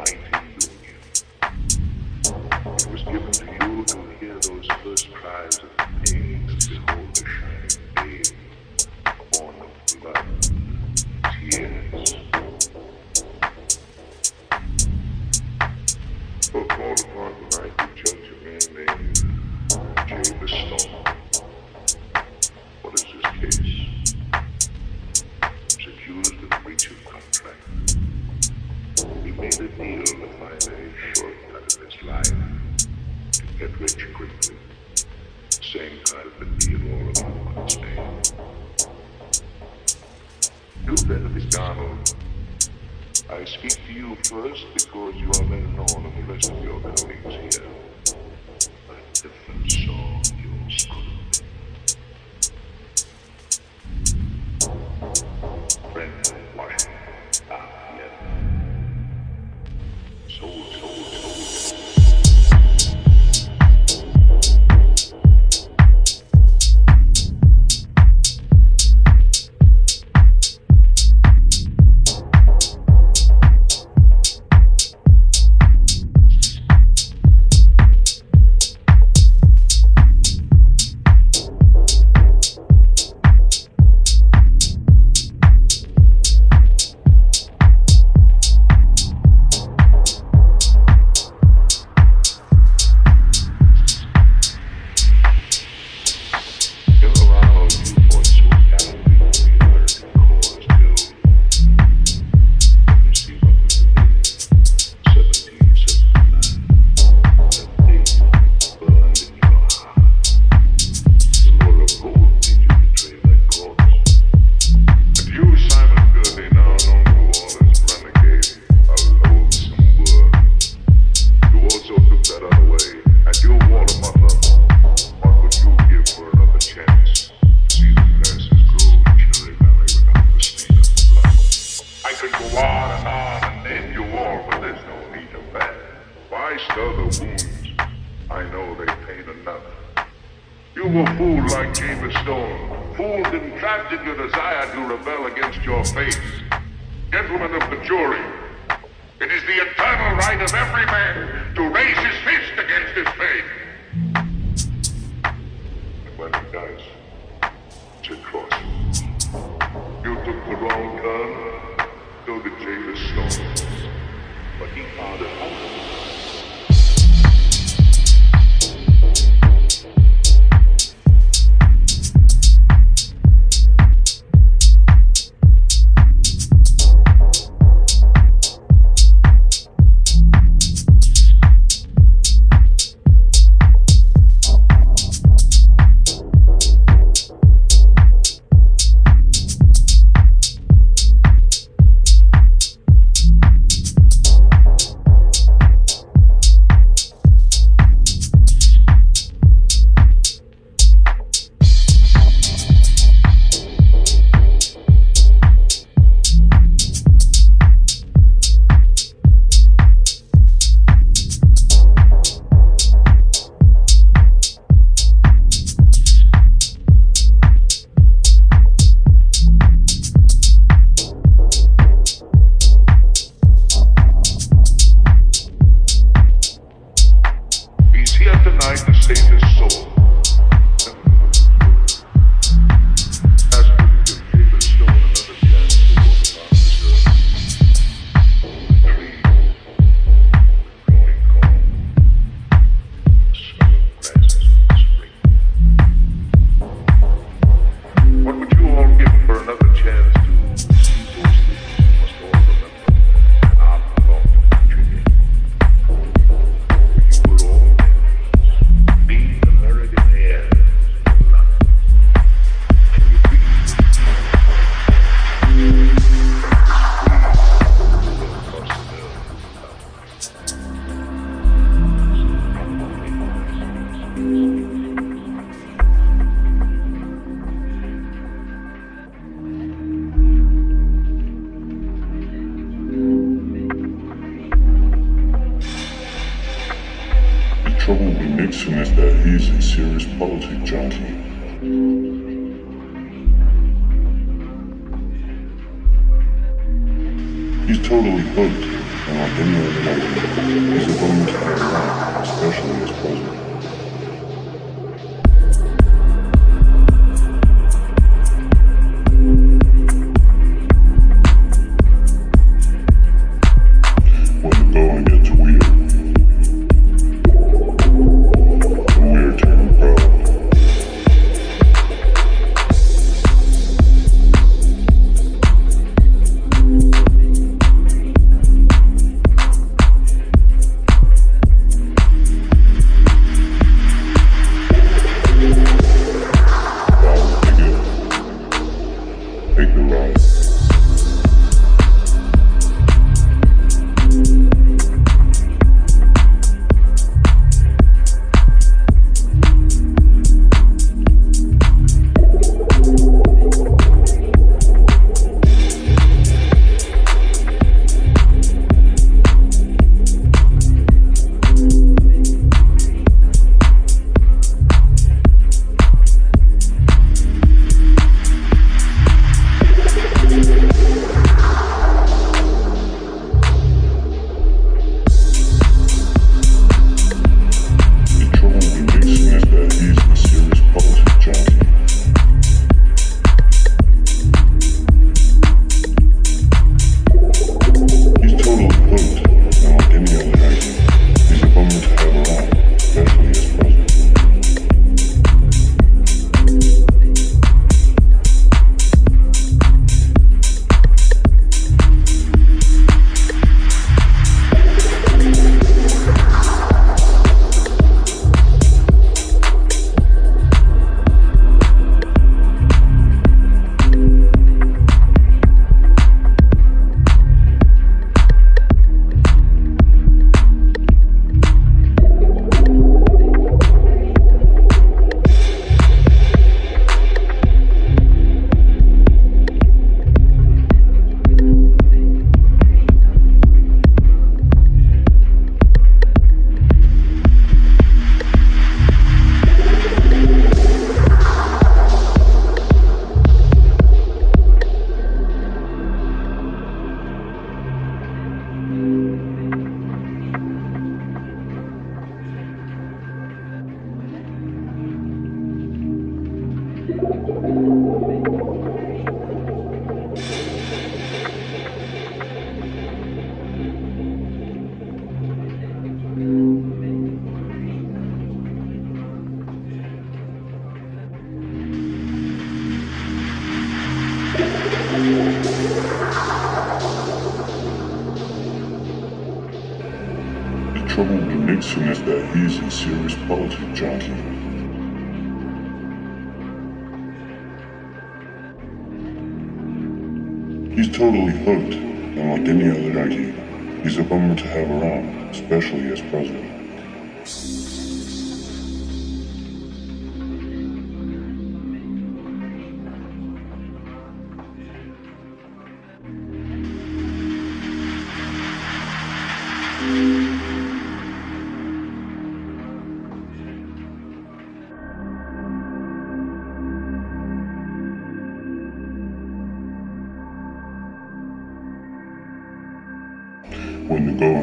Bye.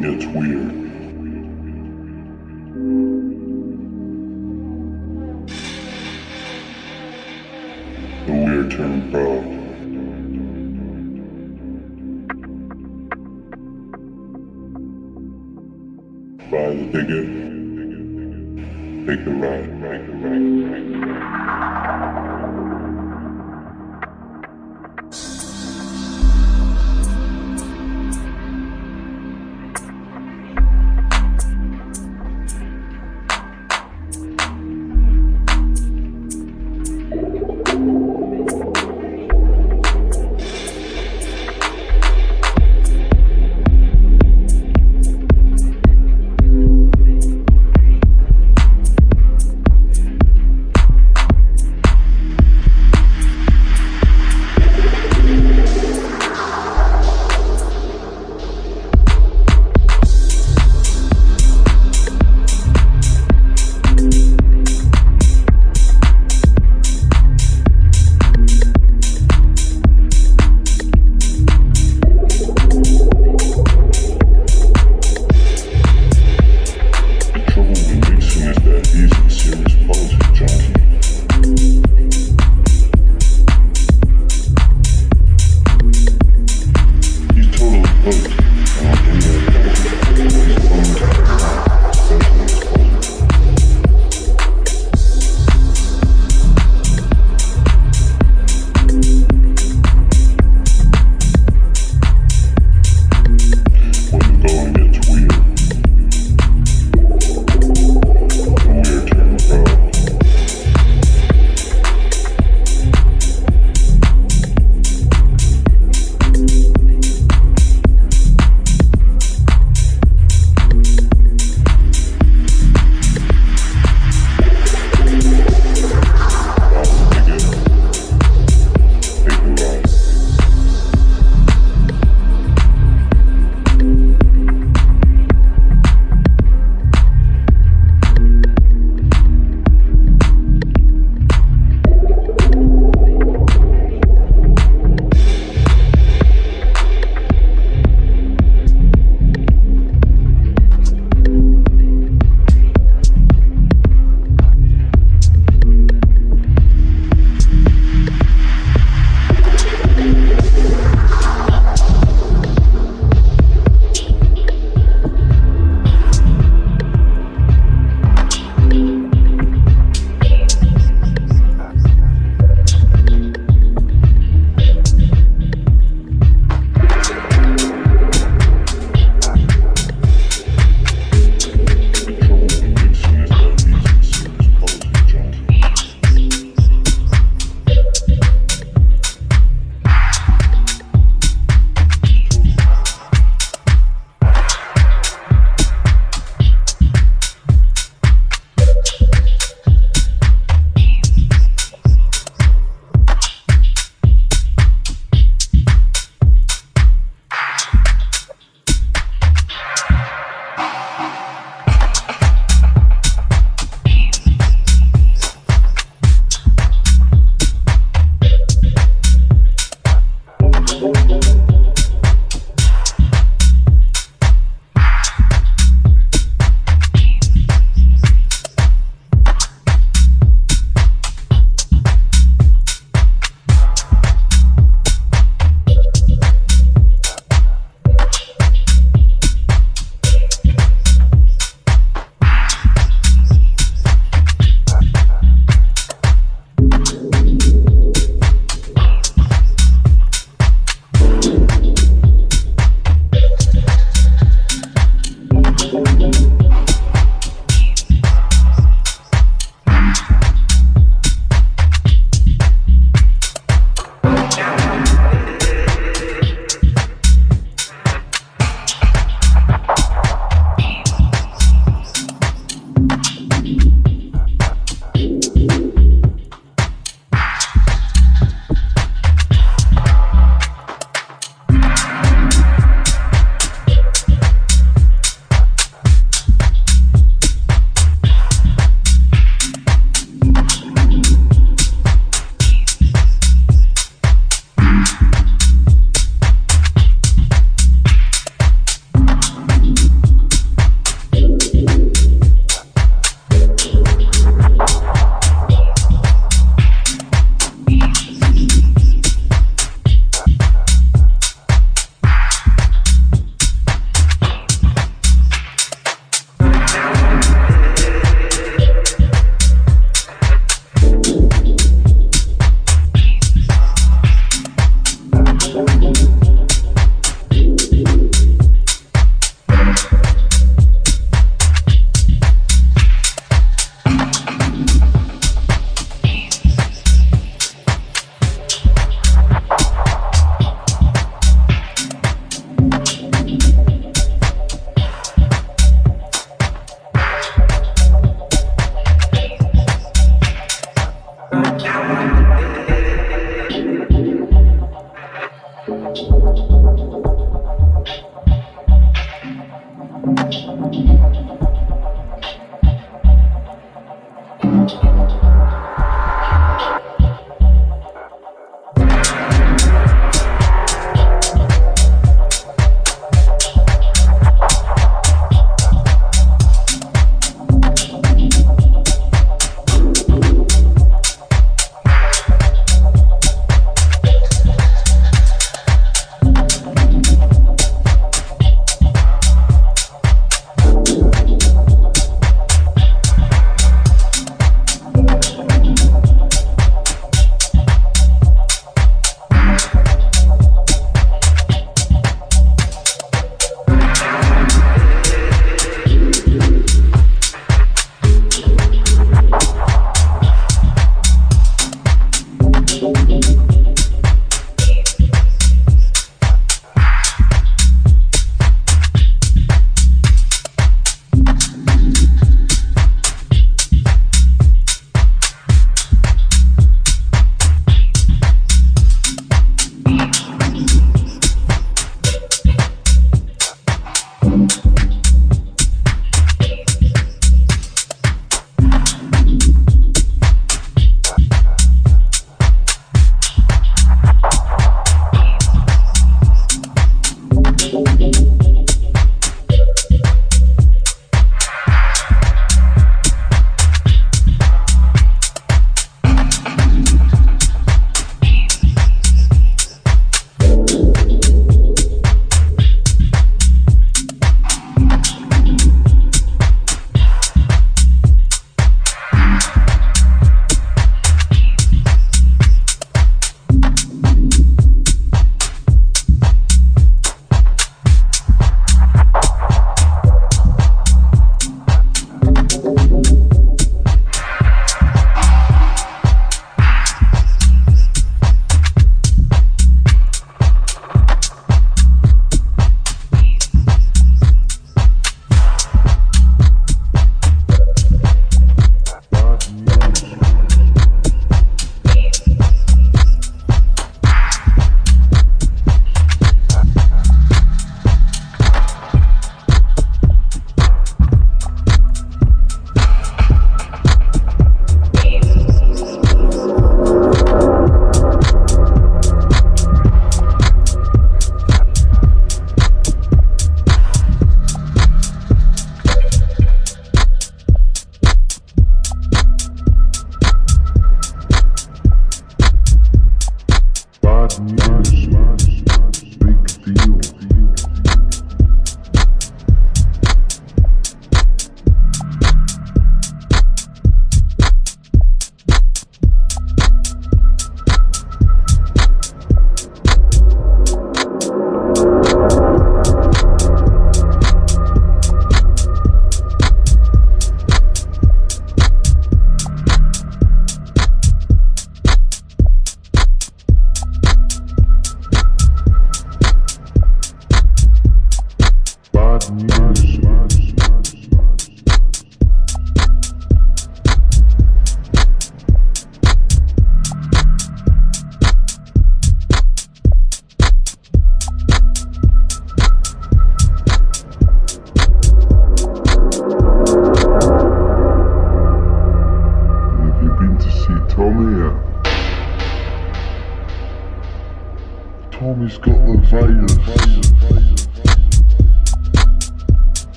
Gets weird.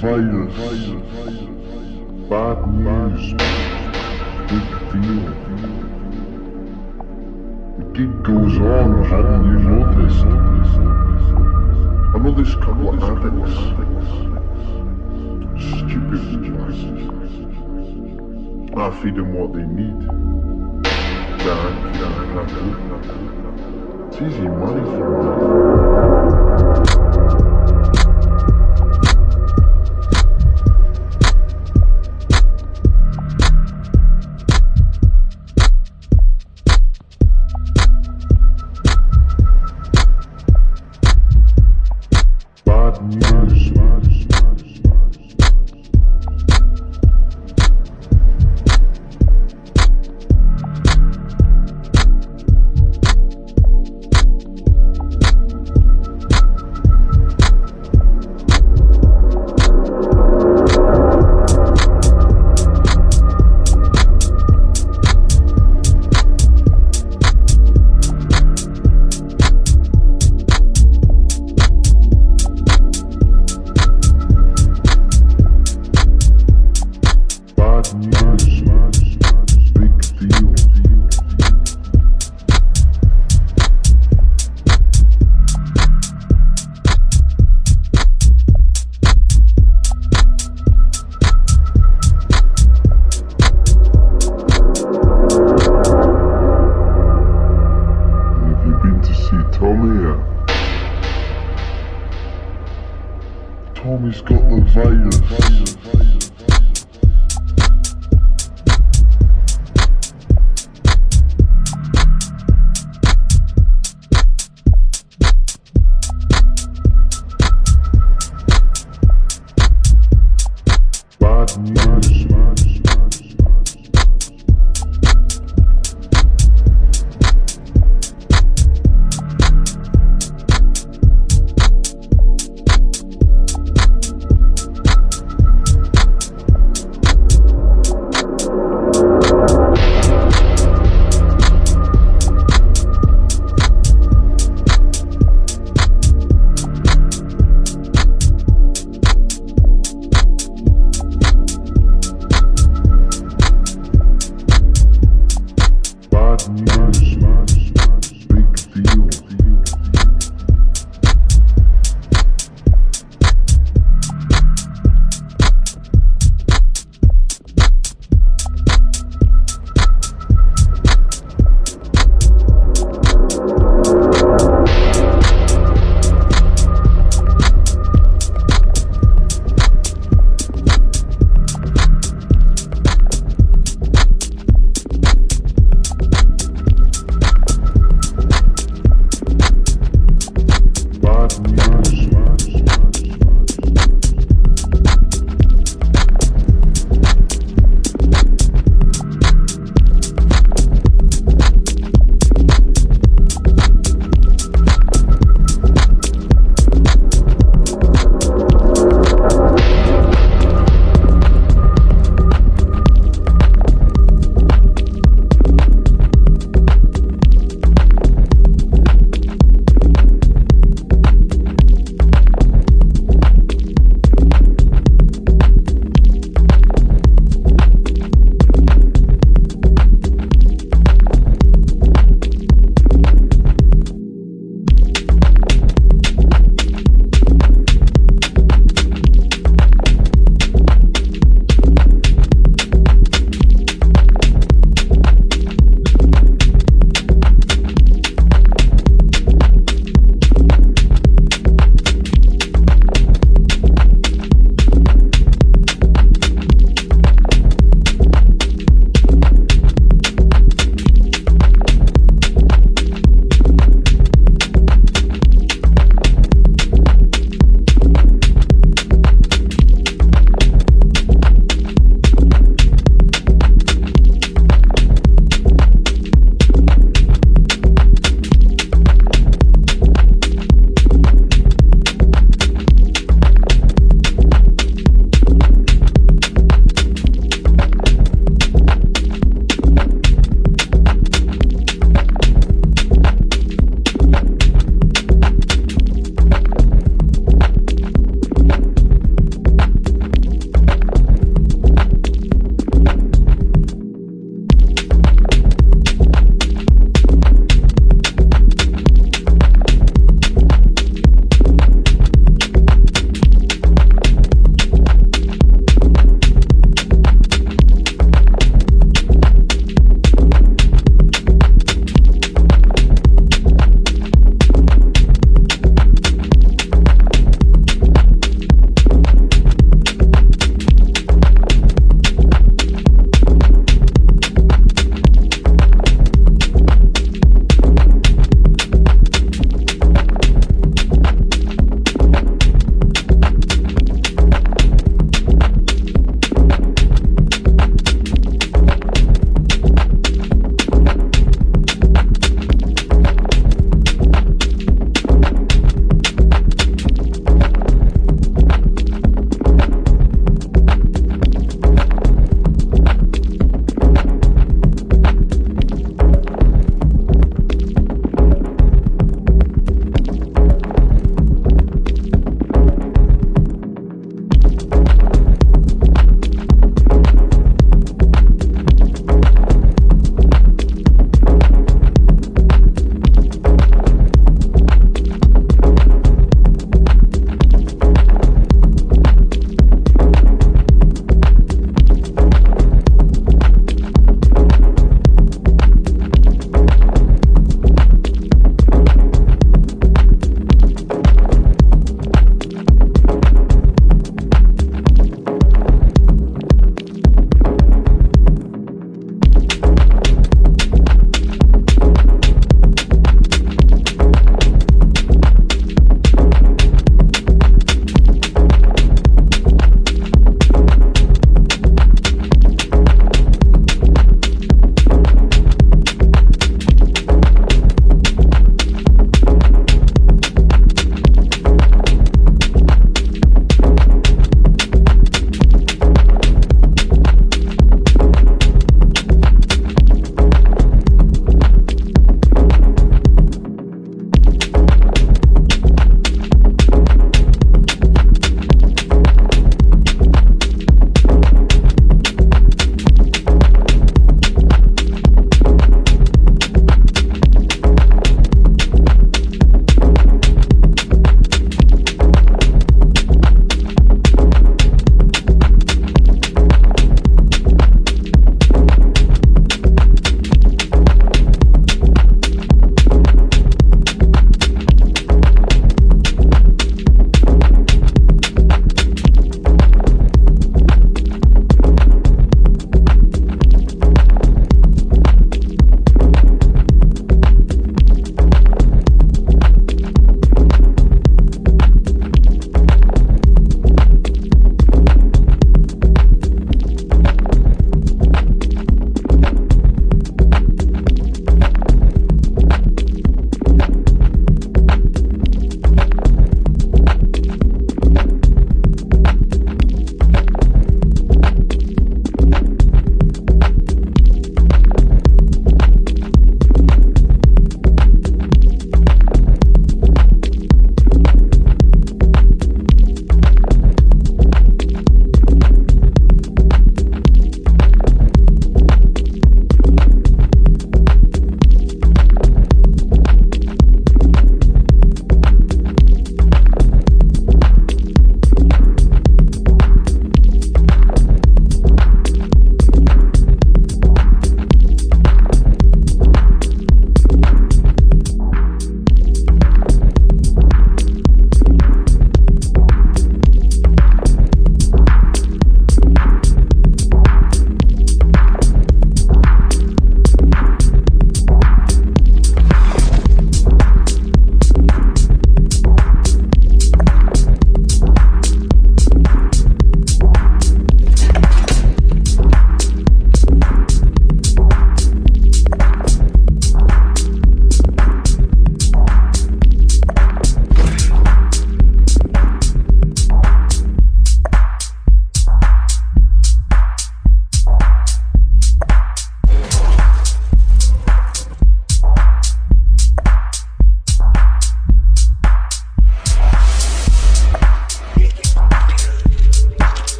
Virus. Bad news. Big deal. The gig goes on, hadn't you noticed? I know this couple of addicts. Stupid bastards. I feed them what they need. Them. It's easy money for me.